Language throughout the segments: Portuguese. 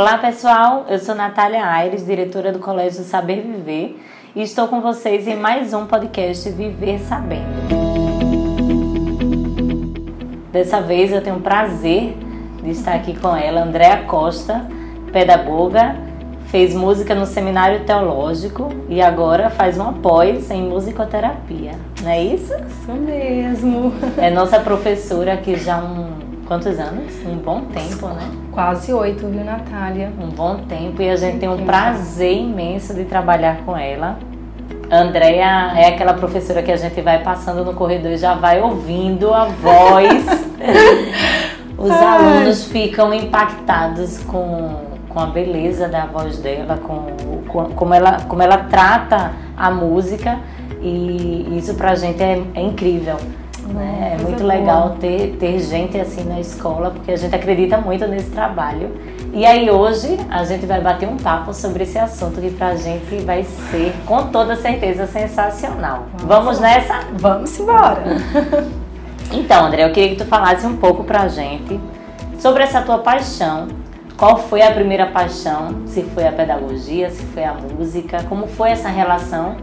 Olá pessoal, eu sou Natália Aires, diretora do Colégio Saber Viver, e estou com vocês em mais um podcast Viver Sabendo. Dessa vez eu tenho o prazer de estar aqui com ela, Andréa Costa, pedagoga, fez música no seminário teológico e agora faz uma pós em musicoterapia, não é isso? Isso mesmo. É nossa professora aqui já um quantos anos? Um bom tempo, né? Quase oito, viu, Natália? Um bom tempo e a gente tem um prazer imenso de trabalhar com ela. Andréia é aquela professora que a gente vai passando no corredor e já vai ouvindo a voz. Os Ai. alunos ficam impactados com, com a beleza da voz dela, com, com como, ela, como ela trata a música e isso pra gente é, é incrível. Né? É muito legal ter, ter gente assim na escola, porque a gente acredita muito nesse trabalho. E aí hoje a gente vai bater um papo sobre esse assunto que pra gente vai ser, com toda certeza, sensacional. Vamos, Vamos nessa? Vamos embora! então, André, eu queria que tu falasse um pouco pra gente sobre essa tua paixão. Qual foi a primeira paixão? Se foi a pedagogia, se foi a música? Como foi essa relação?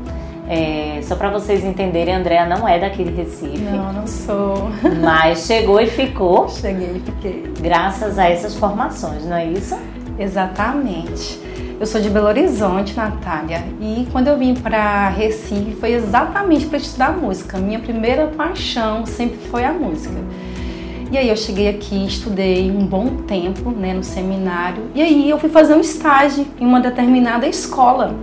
É, só para vocês entenderem, a Andrea não é daquele Recife. Não, não sou. Mas chegou e ficou. Cheguei e fiquei. Graças a essas formações, não é isso? Exatamente. Eu sou de Belo Horizonte, Natália, e quando eu vim para Recife foi exatamente para estudar música. Minha primeira paixão sempre foi a música. E aí eu cheguei aqui, estudei um bom tempo, né, no seminário, e aí eu fui fazer um estágio em uma determinada escola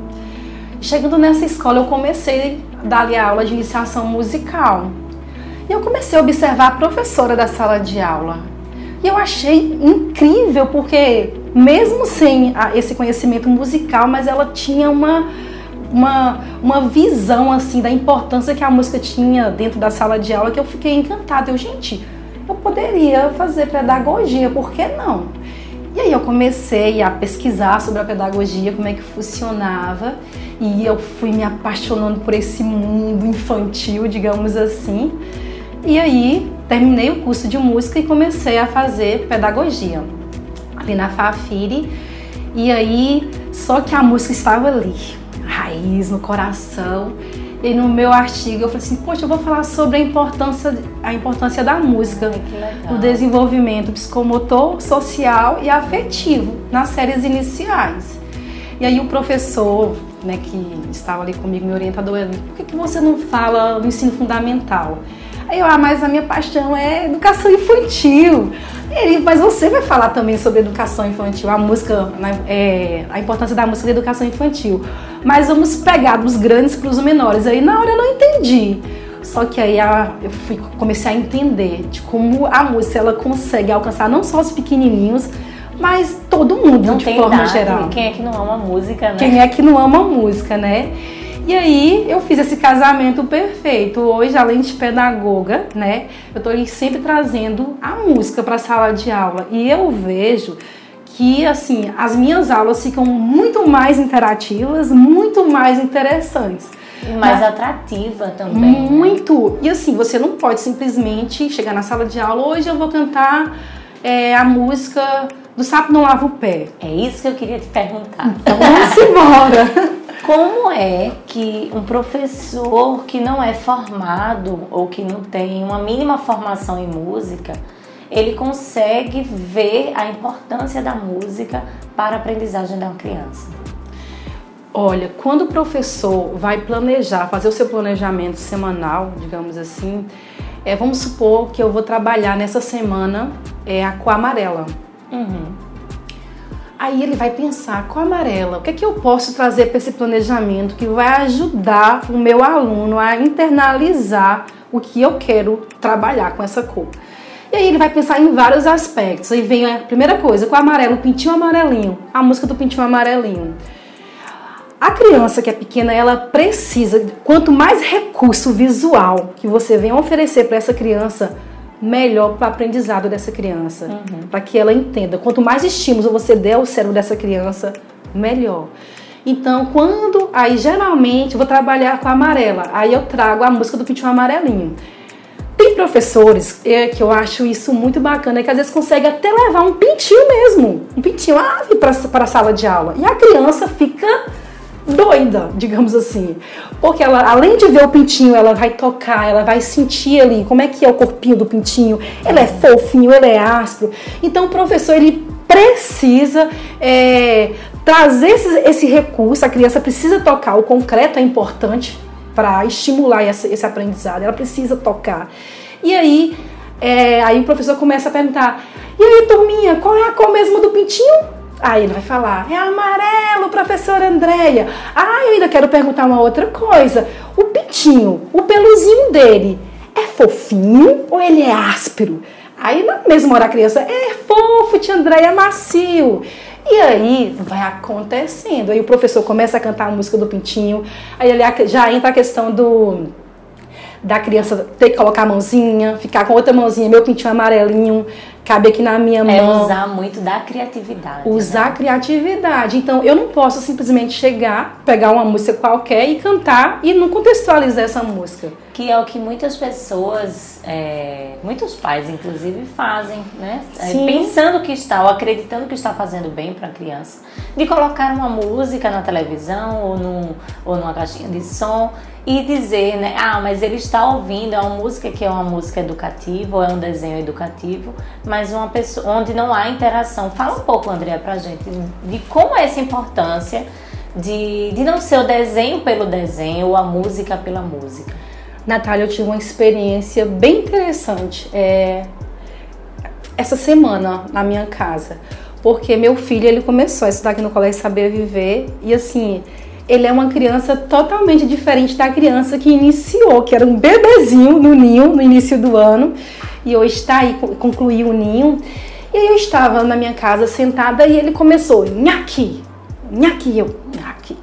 Chegando nessa escola, eu comecei a dar aula de iniciação musical. E eu comecei a observar a professora da sala de aula. E eu achei incrível, porque mesmo sem esse conhecimento musical, mas ela tinha uma, uma, uma visão assim da importância que a música tinha dentro da sala de aula que eu fiquei encantada. Eu, gente, eu poderia fazer pedagogia, por que não? E aí eu comecei a pesquisar sobre a pedagogia, como é que funcionava, e eu fui me apaixonando por esse mundo infantil, digamos assim. E aí terminei o curso de música e comecei a fazer pedagogia ali na Fafiri. E aí, só que a música estava ali, raiz no coração. E no meu artigo eu falei assim, poxa, eu vou falar sobre a importância, a importância da música no desenvolvimento psicomotor, social e afetivo nas séries iniciais. E aí o professor, né, que estava ali comigo, meu orientador, ele, por que, que você não fala no ensino fundamental? Aí eu, ah, mas a minha paixão é educação infantil. Ele, mas você vai falar também sobre educação infantil, a música, é, a importância da música da educação infantil. Mas vamos pegar dos grandes para os menores. Aí na hora eu não entendi. Só que aí eu fui, comecei a entender de como a música ela consegue alcançar não só os pequenininhos, mas todo mundo não de forma idade. geral. Quem é que não ama música, né? Quem é que não ama música, né? E aí eu fiz esse casamento perfeito. Hoje, além de pedagoga, né, eu estou sempre trazendo a música para a sala de aula. E eu vejo que assim, as minhas aulas ficam muito mais interativas, muito mais interessantes. E mais Mas, atrativa também. Né? Muito. Né? E assim, você não pode simplesmente chegar na sala de aula, hoje eu vou cantar é, a música do sapo não lava o pé. É isso que eu queria te perguntar. Então vamos embora. Como é que um professor que não é formado ou que não tem uma mínima formação em música, ele consegue ver a importância da música para a aprendizagem da criança? Olha, quando o professor vai planejar, fazer o seu planejamento semanal, digamos assim, é, vamos supor que eu vou trabalhar nessa semana é, a cor amarela. Uhum. Aí ele vai pensar com a amarela, o que é que eu posso trazer para esse planejamento que vai ajudar o meu aluno a internalizar o que eu quero trabalhar com essa cor. E aí ele vai pensar em vários aspectos. Aí vem a primeira coisa, com o amarelo, o pintinho amarelinho, a música do pintinho amarelinho. A criança que é pequena, ela precisa, quanto mais recurso visual que você vem oferecer para essa criança, melhor para o aprendizado dessa criança, uhum. para que ela entenda. Quanto mais estímulos você der ao cérebro dessa criança, melhor. Então, quando aí geralmente eu vou trabalhar com a amarela, aí eu trago a música do pintinho amarelinho. Tem tem professores é, que eu acho isso muito bacana, que às vezes consegue até levar um pintinho mesmo, um pintinho ave para a sala de aula. E a criança fica doida, digamos assim. Porque ela, além de ver o pintinho, ela vai tocar, ela vai sentir ali como é que é o corpinho do pintinho. Ele é fofinho, ele é áspero. Então o professor ele precisa é, trazer esse, esse, recurso. A criança precisa tocar. O concreto é importante para estimular esse, esse, aprendizado. Ela precisa tocar. E aí, é, aí o professor começa a perguntar: e aí, turminha, qual é a cor mesmo do pintinho? Aí ele vai falar, é amarelo, professora Andréia. Ah, eu ainda quero perguntar uma outra coisa. O pintinho, o peluzinho dele, é fofinho ou ele é áspero? Aí na mesma hora a criança, é fofo, tia Andréia, é macio. E aí vai acontecendo. Aí o professor começa a cantar a música do pintinho. Aí ele já entra a questão do da criança ter que colocar a mãozinha, ficar com outra mãozinha, meu pintinho amarelinho, cabe aqui na minha é mão. É usar muito da criatividade. Usar né? a criatividade. Então, eu não posso simplesmente chegar, pegar uma música qualquer e cantar e não contextualizar essa música. Que é o que muitas pessoas, é, muitos pais inclusive, fazem, né? É, pensando que está, ou acreditando que está fazendo bem para a criança, de colocar uma música na televisão ou, no, ou numa caixinha de som e dizer, né, ah, mas ele está ouvindo, é uma música que é uma música educativa, ou é um desenho educativo, mas uma pessoa onde não há interação. Fala um pouco, André, pra gente, de como é essa importância de, de não ser o desenho pelo desenho ou a música pela música. Natália, eu tive uma experiência bem interessante é, essa semana na minha casa, porque meu filho ele começou a estudar aqui no Colégio Saber Viver e assim ele é uma criança totalmente diferente da criança que iniciou, que era um bebezinho no ninho no início do ano, e hoje está aí, concluiu o ninho. E aí eu estava na minha casa sentada e ele começou, nhaqui, nhaqui, eu, nhaqui.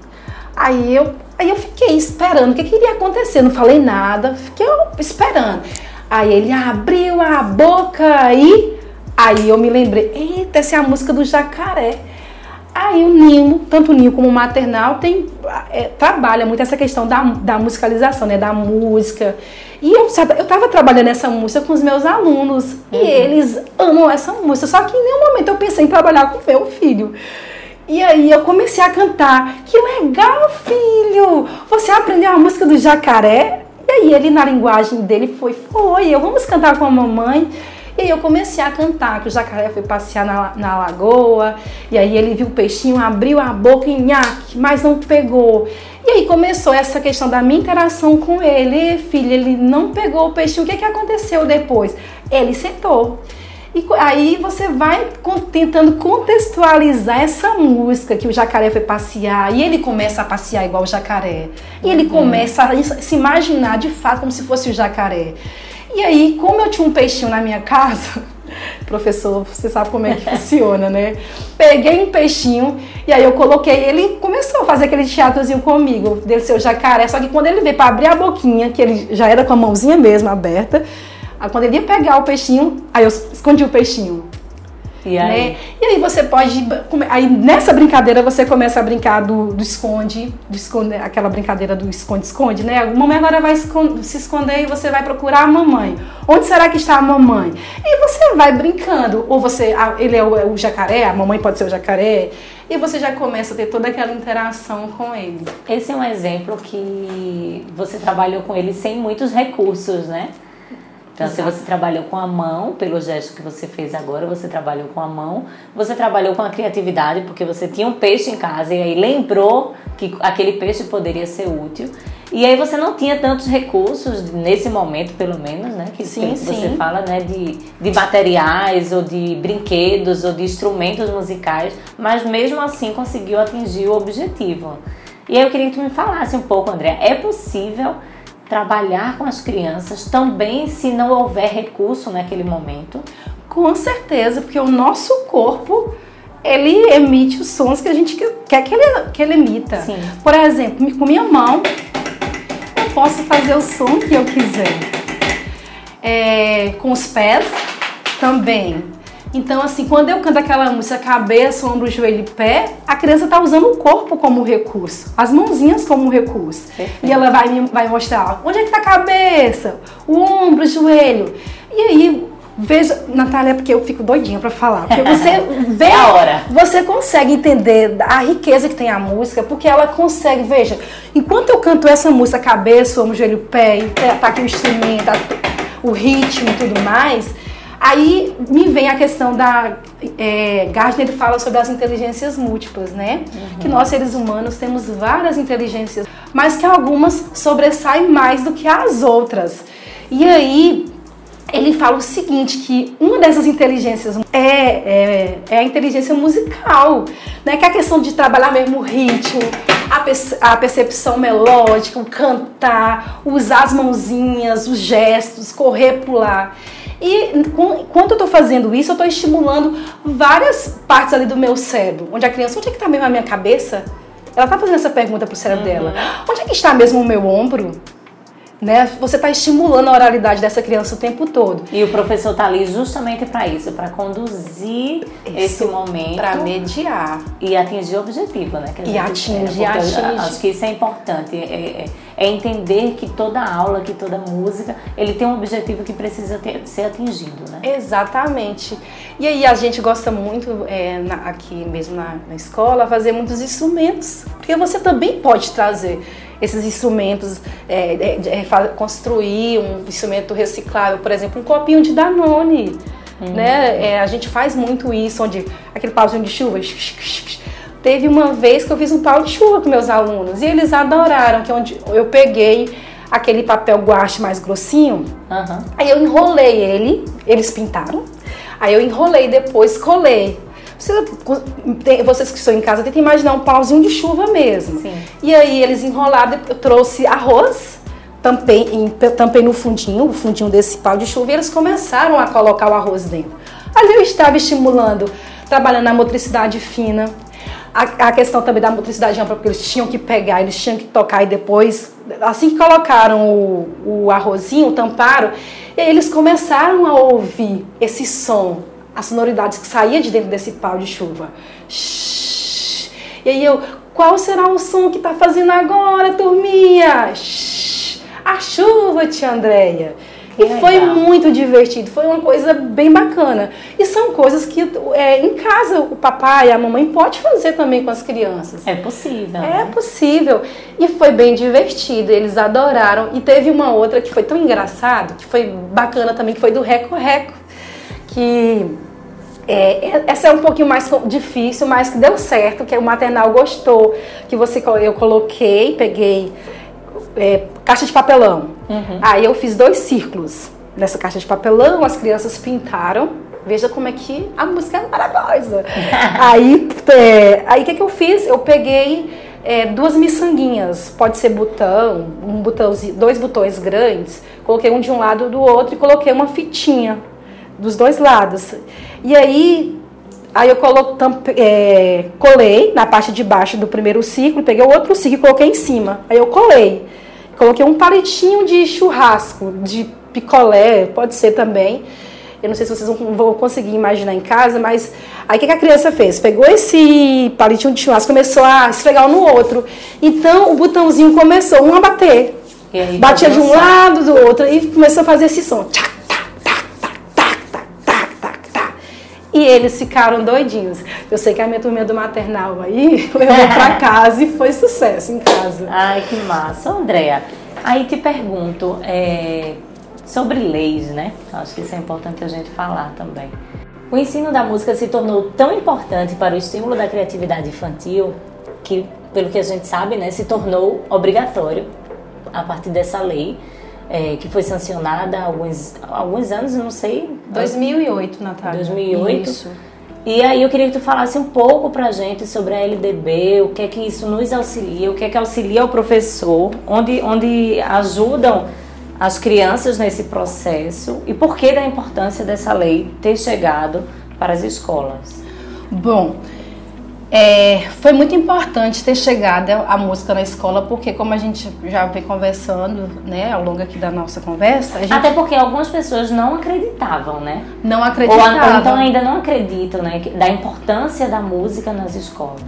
Aí eu, aí eu fiquei esperando o que, que iria acontecer, não falei nada, fiquei esperando. Aí ele abriu a boca e aí eu me lembrei, eita, essa é a música do jacaré. Aí o ninho, tanto o ninho como o maternal, tem, é, trabalha muito essa questão da, da musicalização, né? Da música. E eu estava trabalhando essa música com os meus alunos. Uhum. E eles amam essa música. Só que em nenhum momento eu pensei em trabalhar com o meu filho. E aí eu comecei a cantar. Que legal, filho! Você aprendeu a música do jacaré? E aí ele, na linguagem dele, foi, foi, eu vamos cantar com a mamãe. E aí eu comecei a cantar, que o jacaré foi passear na, na lagoa, e aí ele viu o peixinho, abriu a boca e nhaque, mas não pegou. E aí começou essa questão da minha interação com ele. Filho, ele não pegou o peixinho. O que, que aconteceu depois? Ele sentou. E aí você vai tentando contextualizar essa música que o jacaré foi passear e ele começa a passear igual o jacaré. E ele uhum. começa a se imaginar de fato como se fosse o jacaré. E aí, como eu tinha um peixinho na minha casa, professor, você sabe como é que funciona, né? Peguei um peixinho e aí eu coloquei, ele começou a fazer aquele teatrozinho comigo, dele ser o jacaré, só que quando ele veio para abrir a boquinha, que ele já era com a mãozinha mesmo aberta, quando ele ia pegar o peixinho, aí eu escondi o peixinho. E aí? Né? E aí você pode. Aí nessa brincadeira você começa a brincar do, do esconde, do esconde, aquela brincadeira do esconde-esconde, né? A mamãe agora vai esconde, se esconder e você vai procurar a mamãe. Onde será que está a mamãe? E você vai brincando. Ou você. Ele é o, é o jacaré, a mamãe pode ser o jacaré. E você já começa a ter toda aquela interação com ele. Esse é um exemplo que você trabalhou com ele sem muitos recursos, né? Então, Exato. se você trabalhou com a mão, pelo gesto que você fez agora, você trabalhou com a mão, você trabalhou com a criatividade, porque você tinha um peixe em casa e aí lembrou que aquele peixe poderia ser útil. E aí você não tinha tantos recursos, nesse momento pelo menos, né? Que sim, você sim. fala, né? De, de materiais, ou de brinquedos, ou de instrumentos musicais, mas mesmo assim conseguiu atingir o objetivo. E aí eu queria que tu me falasse um pouco, André, é possível trabalhar com as crianças também se não houver recurso naquele momento? Com certeza, porque o nosso corpo ele emite os sons que a gente quer que ele, que ele emita. Sim. Por exemplo, com minha mão eu posso fazer o som que eu quiser. É, com os pés também. Então, assim, quando eu canto aquela música cabeça, ombro, joelho e pé, a criança está usando o corpo como recurso, as mãozinhas como recurso. Perfeito. E ela vai me vai mostrar onde é que tá a cabeça, o ombro, o joelho. E aí, veja, Natália, porque eu fico doidinha para falar. Porque você vê, é a hora. você consegue entender a riqueza que tem a música, porque ela consegue, veja, enquanto eu canto essa música, cabeça, ombro, joelho, pé, e tá aqui o instrumento, o ritmo e tudo mais, Aí me vem a questão da. É, Gardner ele fala sobre as inteligências múltiplas, né? Uhum. Que nós seres humanos temos várias inteligências, mas que algumas sobressaem mais do que as outras. E aí ele fala o seguinte, que uma dessas inteligências é, é, é, a inteligência musical, né? Que é a questão de trabalhar mesmo o ritmo, a, a percepção melódica, o cantar, usar as mãozinhas, os gestos, correr, pular. E enquanto eu estou fazendo isso, eu estou estimulando várias partes ali do meu cérebro. Onde a criança, onde é que está mesmo a minha cabeça? Ela está fazendo essa pergunta para o cérebro uhum. dela. Onde é que está mesmo o meu ombro? Né? Você está estimulando a oralidade dessa criança o tempo todo. E o professor está ali justamente para isso, para conduzir isso, esse momento. Para mediar. E atingir o objetivo, né? e atingir, atingir. Acho que isso é importante. É, é, é, entender que toda aula, que toda música, ele tem um objetivo que precisa ter, ser atingido, né? Exatamente. E aí a gente gosta muito, é, na, aqui mesmo na, na escola, fazer muitos instrumentos. Porque você também pode trazer esses instrumentos, é, é, é, construir um instrumento reciclável, por exemplo, um copinho de Danone. Uhum. Né? É, a gente faz muito isso, onde aquele pauzinho de chuva. Teve uma vez que eu fiz um pau de chuva com meus alunos e eles adoraram, que onde eu peguei aquele papel guache mais grossinho, uhum. aí eu enrolei ele, eles pintaram, aí eu enrolei depois, colei. Você, vocês que estão em casa, tentem imaginar um pauzinho de chuva mesmo. Sim. E aí eles enrolaram, eu trouxe arroz, tampei, tampei no fundinho, o fundinho desse pau de chuva, e eles começaram a colocar o arroz dentro. Ali eu estava estimulando, trabalhando na motricidade fina, a, a, questão também da motricidade ampla, porque eles tinham que pegar, eles tinham que tocar e depois, assim que colocaram o, o arrozinho, tamparam, eles começaram a ouvir esse som as sonoridades que saía de dentro desse pau de chuva. Shhh. E aí eu, qual será o som que tá fazendo agora, turminha? Shhh. A chuva, tia Andréia. E foi muito divertido, foi uma coisa bem bacana. E são coisas que é, em casa o papai e a mamãe pode fazer também com as crianças. É possível. É né? possível. E foi bem divertido, eles adoraram. E teve uma outra que foi tão engraçado, que foi bacana também, que foi do Reco Reco que é, essa é um pouquinho mais difícil, mas que deu certo, que o maternal gostou, que você eu coloquei, peguei é, caixa de papelão. Uhum. Aí eu fiz dois círculos nessa caixa de papelão, as crianças pintaram. Veja como é que a música é maravilhosa. aí, é, aí o que, que eu fiz? Eu peguei é, duas miçanguinhas, pode ser botão, um botão, dois botões grandes, coloquei um de um lado do outro e coloquei uma fitinha dos dois lados. E aí, aí eu colo, é, colei na parte de baixo do primeiro ciclo, peguei o outro ciclo e coloquei em cima. Aí eu colei. Coloquei um palitinho de churrasco, de picolé, pode ser também. Eu não sei se vocês vão conseguir imaginar em casa, mas aí o que a criança fez? Pegou esse palitinho de churrasco, começou a esfregar um no outro. Então o botãozinho começou um a bater. Batia de um lado, do outro, e começou a fazer esse som. Tchac, E eles ficaram doidinhos. Eu sei que a minha turma do maternal aí levou para casa e foi sucesso em casa. Ai, que massa. Andréa, aí te pergunto é, sobre leis, né? Acho que isso é importante a gente falar também. O ensino da música se tornou tão importante para o estímulo da criatividade infantil que, pelo que a gente sabe, né, se tornou obrigatório a partir dessa lei é, que foi sancionada há alguns, alguns anos, não sei. 2008, Natália. 2008. Isso. E aí eu queria que tu falasse um pouco pra gente sobre a LDB, o que é que isso nos auxilia, o que é que auxilia o professor, onde, onde ajudam as crianças nesse processo e por que da importância dessa lei ter chegado para as escolas. Bom, é, foi muito importante ter chegado a música na escola, porque como a gente já vem conversando, né, ao longo aqui da nossa conversa... Gente... Até porque algumas pessoas não acreditavam, né? Não acreditavam. Ou, então ainda não acreditam, né, da importância da música nas escolas.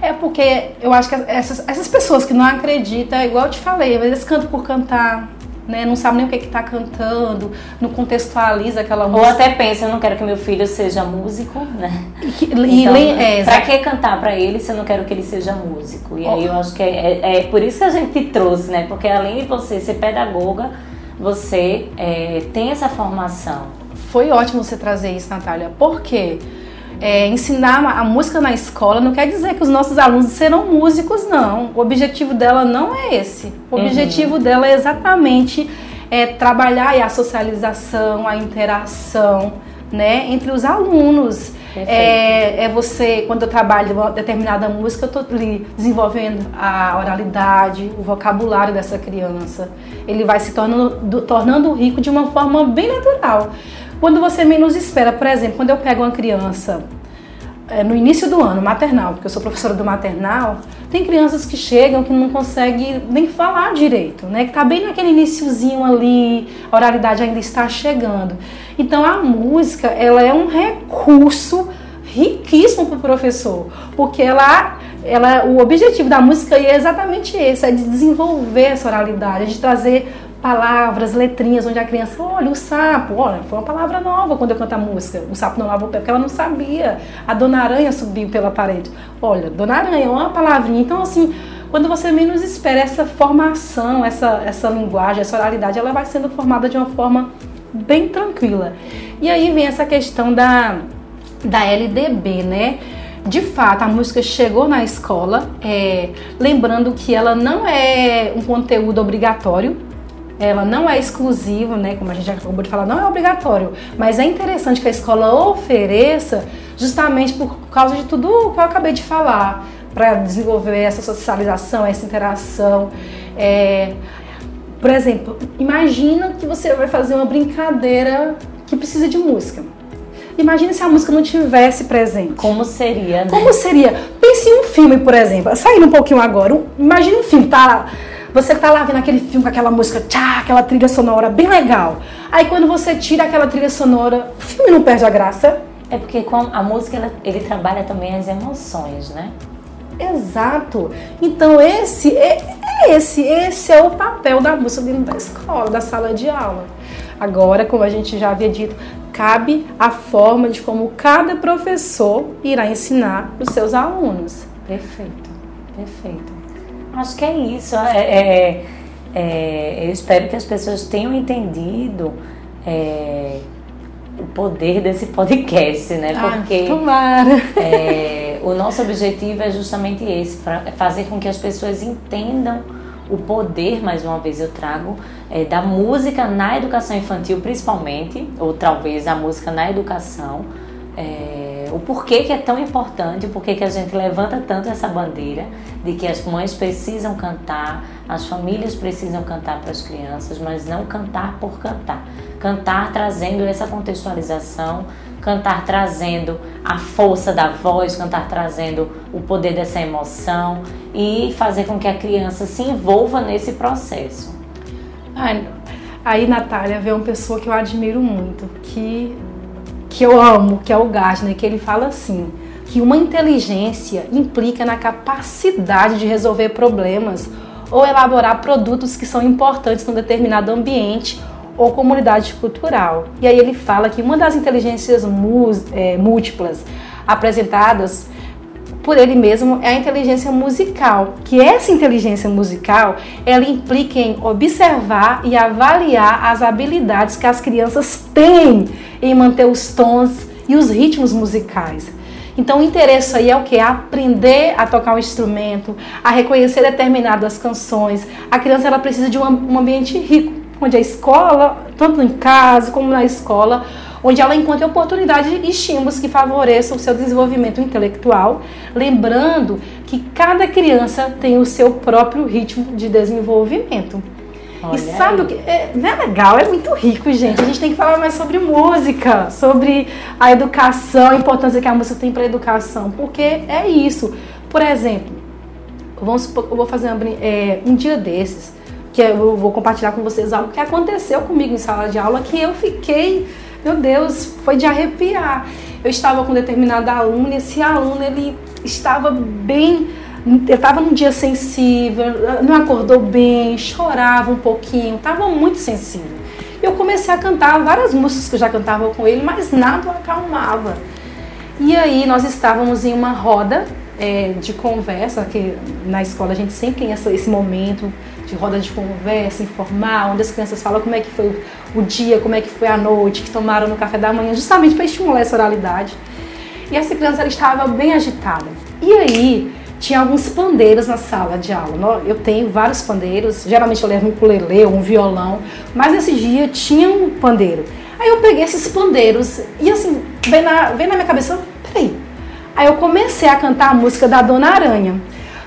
É porque eu acho que essas, essas pessoas que não acreditam, igual eu te falei, às vezes cantam por cantar, né? Não sabe nem o que está cantando, não contextualiza aquela música. Ou até pensa, eu não quero que meu filho seja músico, né? E, então, é, pra que cantar para ele se eu não quero que ele seja músico? E aí eu acho que é, é, é, por isso que a gente te trouxe, né? Porque além de você ser pedagoga, você é, tem essa formação. Foi ótimo você trazer isso, Natália. Por quê? É, ensinar a música na escola não quer dizer que os nossos alunos serão músicos, não. O objetivo dela não é esse. O uhum. objetivo dela é exatamente é, trabalhar a socialização, a interação né, entre os alunos. É, é, você, quando eu trabalho uma determinada música, eu estou desenvolvendo a oralidade, o vocabulário dessa criança. Ele vai se tornando, do, tornando rico de uma forma bem natural. Quando você menos espera, por exemplo, quando eu pego uma criança é, no início do ano, maternal, porque eu sou professora do maternal, tem crianças que chegam que não conseguem nem falar direito, né? Que tá bem naquele iníciozinho ali, a oralidade ainda está chegando. Então a música, ela é um recurso riquíssimo para o professor, porque ela, ela, o objetivo da música é exatamente esse, é de desenvolver essa oralidade, de trazer palavras, letrinhas, onde a criança, olha, o sapo, olha, foi uma palavra nova quando eu canto a música. O sapo não lava o pé, porque ela não sabia. A dona aranha subiu pela parede. Olha, dona aranha, uma palavrinha. Então, assim, quando você menos espera essa formação, essa, essa linguagem, essa oralidade, ela vai sendo formada de uma forma bem tranquila. E aí vem essa questão da, da LDB, né? de fato a música chegou na escola, é, lembrando que ela não é um conteúdo obrigatório, ela não é exclusiva, né, como a gente acabou de falar, não é obrigatório, mas é interessante que a escola ofereça justamente por causa de tudo que eu acabei de falar, para desenvolver essa socialização, essa interação. É, por exemplo, imagina que você vai fazer uma brincadeira que precisa de música. Imagina se a música não tivesse presente. Como seria, né? Como seria? Pense em um filme, por exemplo. Saindo um pouquinho agora. Imagina um filme, tá? Você tá lá vendo aquele filme com aquela música, tchá, aquela trilha sonora bem legal. Aí quando você tira aquela trilha sonora, o filme não perde a graça. É porque com a música ela, ele trabalha também as emoções, né? Exato. Então esse é, é, esse, esse é o papel da música dentro da escola, da sala de aula. Agora, como a gente já havia dito, cabe a forma de como cada professor irá ensinar os seus alunos. Perfeito, perfeito. Acho que é isso. É, é, é, eu espero que as pessoas tenham entendido é, o poder desse podcast, né? Ah, Porque. É, o nosso objetivo é justamente esse, para fazer com que as pessoas entendam o poder, mais uma vez eu trago, é, da música na educação infantil, principalmente, ou talvez a música na educação. É, o porquê que é tão importante, o porquê que a gente levanta tanto essa bandeira de que as mães precisam cantar, as famílias precisam cantar para as crianças, mas não cantar por cantar. Cantar trazendo essa contextualização, cantar trazendo a força da voz, cantar trazendo o poder dessa emoção e fazer com que a criança se envolva nesse processo. Ai, aí, Natália, vê uma pessoa que eu admiro muito, que que eu amo, que é o Gardner, que ele fala assim, que uma inteligência implica na capacidade de resolver problemas ou elaborar produtos que são importantes num determinado ambiente ou comunidade cultural. E aí ele fala que uma das inteligências é, múltiplas apresentadas por ele mesmo é a inteligência musical, que essa inteligência musical ela implica em observar e avaliar as habilidades que as crianças têm em manter os tons e os ritmos musicais. Então o interesse aí é o que? Aprender a tocar um instrumento, a reconhecer determinadas canções. A criança ela precisa de um, ambiente rico, onde a escola, tanto em casa como na escola, onde ela encontre oportunidades e estímulos que favoreçam o seu desenvolvimento intelectual, lembrando que cada criança tem o seu próprio ritmo de desenvolvimento. Olha e sabe aí. o que? É, não é legal, é muito rico, gente. A gente tem que falar mais sobre música, sobre a educação, a importância que a música tem para a educação, porque é isso. Por exemplo, vamos supor, eu vou fazer uma, é, um dia desses, que eu vou compartilhar com vocês algo que aconteceu comigo em sala de aula, que eu fiquei meu Deus, foi de arrepiar. Eu estava com determinada aluna e esse aluno ele estava bem eu estava num dia sensível, não acordou bem, chorava um pouquinho, estava muito sensível. Eu comecei a cantar várias músicas que eu já cantava com ele, mas nada o acalmava. E aí nós estávamos em uma roda é, de conversa, que na escola a gente sempre tem essa, esse momento de roda de conversa informal, onde as crianças falam como é que foi o dia, como é que foi a noite, que tomaram no café da manhã, justamente para estimular essa oralidade. E essa criança estava bem agitada. E aí tinha alguns pandeiros na sala de aula. Eu tenho vários pandeiros, geralmente eu levo um ukulele ou um violão, mas nesse dia tinha um pandeiro. Aí eu peguei esses pandeiros e assim, veio na, veio na minha cabeça, peraí. Aí eu comecei a cantar a música da Dona Aranha.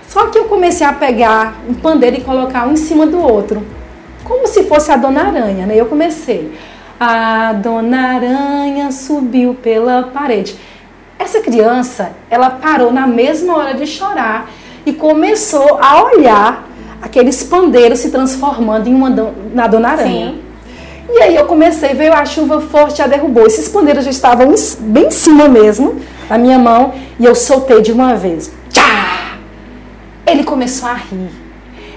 Só que eu comecei a pegar um pandeiro e colocar um em cima do outro. Como se fosse a Dona Aranha, né? Eu comecei. A Dona Aranha subiu pela parede. Essa criança, ela parou na mesma hora de chorar e começou a olhar aqueles pandeiros se transformando em uma na Dona Aranha. Sim. E aí eu comecei, veio a chuva forte, a derrubou. Esses pandeiros já estavam bem em cima mesmo, na minha mão, e eu soltei de uma vez. Tchá! Ele começou a rir.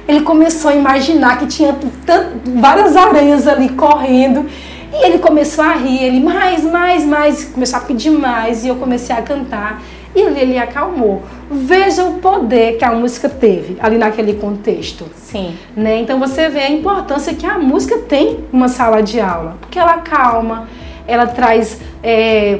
Ele começou a imaginar que tinha várias aranhas ali correndo e ele começou a rir, ele mais, mais, mais, começou a pedir mais e eu comecei a cantar. E ele, ele acalmou. Veja o poder que a música teve ali naquele contexto. Sim. Né? Então você vê a importância que a música tem uma sala de aula. Porque ela calma, ela traz é,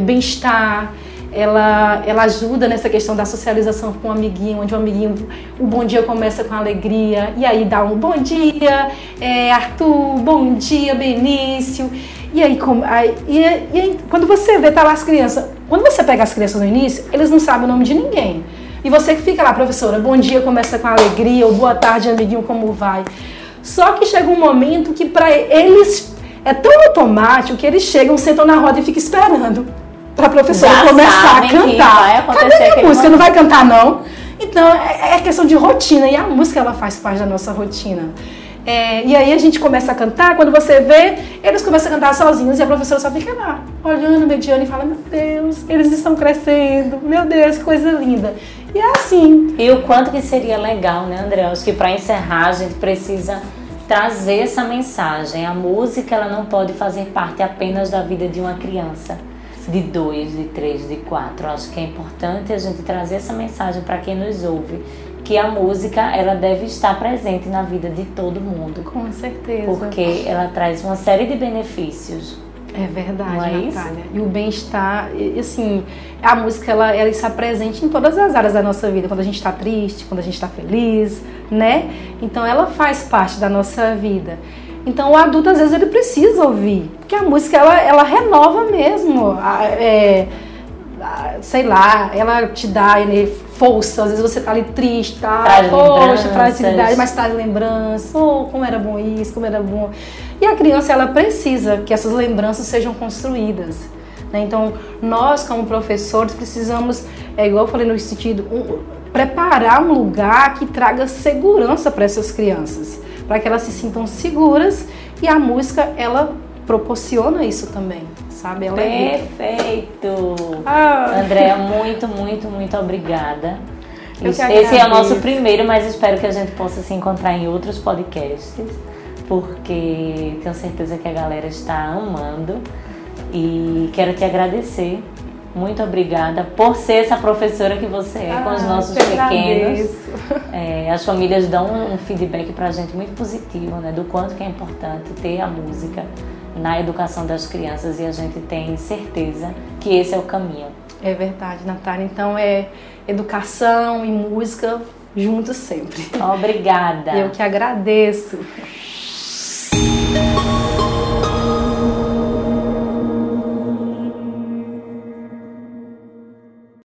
bem-estar, ela, ela ajuda nessa questão da socialização com o um amiguinho, onde o amiguinho, o bom dia começa com alegria, e aí dá um bom dia, é, Arthur, bom dia, Benício. E aí, aí, e aí, quando você vê, tá lá as crianças, quando você pega as crianças no início, eles não sabem o nome de ninguém. E você que fica lá, professora, bom dia começa com alegria, ou boa tarde, amiguinho, como vai? Só que chega um momento que para eles é tão automático que eles chegam, sentam na roda e ficam esperando para a professora Já começar a cantar. Cadê a música? Não vai cantar, não? Então, é, é questão de rotina. E a música, ela faz parte da nossa rotina. É, e aí a gente começa a cantar, quando você vê, eles começam a cantar sozinhos e a professora só fica lá, olhando, mediando e fala, meu Deus, eles estão crescendo, meu Deus, que coisa linda. E é assim. E o quanto que seria legal, né, André? Acho que para encerrar a gente precisa trazer essa mensagem. A música ela não pode fazer parte apenas da vida de uma criança de dois, de três, de quatro. Acho que é importante a gente trazer essa mensagem para quem nos ouve, que a música ela deve estar presente na vida de todo mundo. Com certeza. Porque ela traz uma série de benefícios. É verdade, Não é Natália. Isso? E o bem-estar, assim, a música ela, ela está presente em todas as áreas da nossa vida, quando a gente está triste, quando a gente está feliz, né? Então ela faz parte da nossa vida. Então o adulto às vezes ele precisa ouvir, porque a música ela, ela renova mesmo, é, sei lá, ela te dá força, às vezes você tá ali triste, tá, traz poxa, fragilidade, mas traz lembranças, oh, como era bom isso, como era bom. E a criança ela precisa que essas lembranças sejam construídas. Né? Então nós como professores precisamos, é igual eu falei no sentido, um, preparar um lugar que traga segurança para essas crianças para que elas se sintam seguras e a música ela proporciona isso também, sabe? Ela é Perfeito! Ah. Andréa, muito, muito, muito obrigada. Esse é o nosso primeiro, mas espero que a gente possa se encontrar em outros podcasts, porque tenho certeza que a galera está amando e quero te agradecer muito obrigada por ser essa professora que você é ah, com os ah, nossos pequenos. É, as famílias dão um feedback para a gente muito positivo, né? Do quanto que é importante ter a música na educação das crianças e a gente tem certeza que esse é o caminho. É verdade, Natália. Então é educação e música juntos sempre. Obrigada. Eu que agradeço.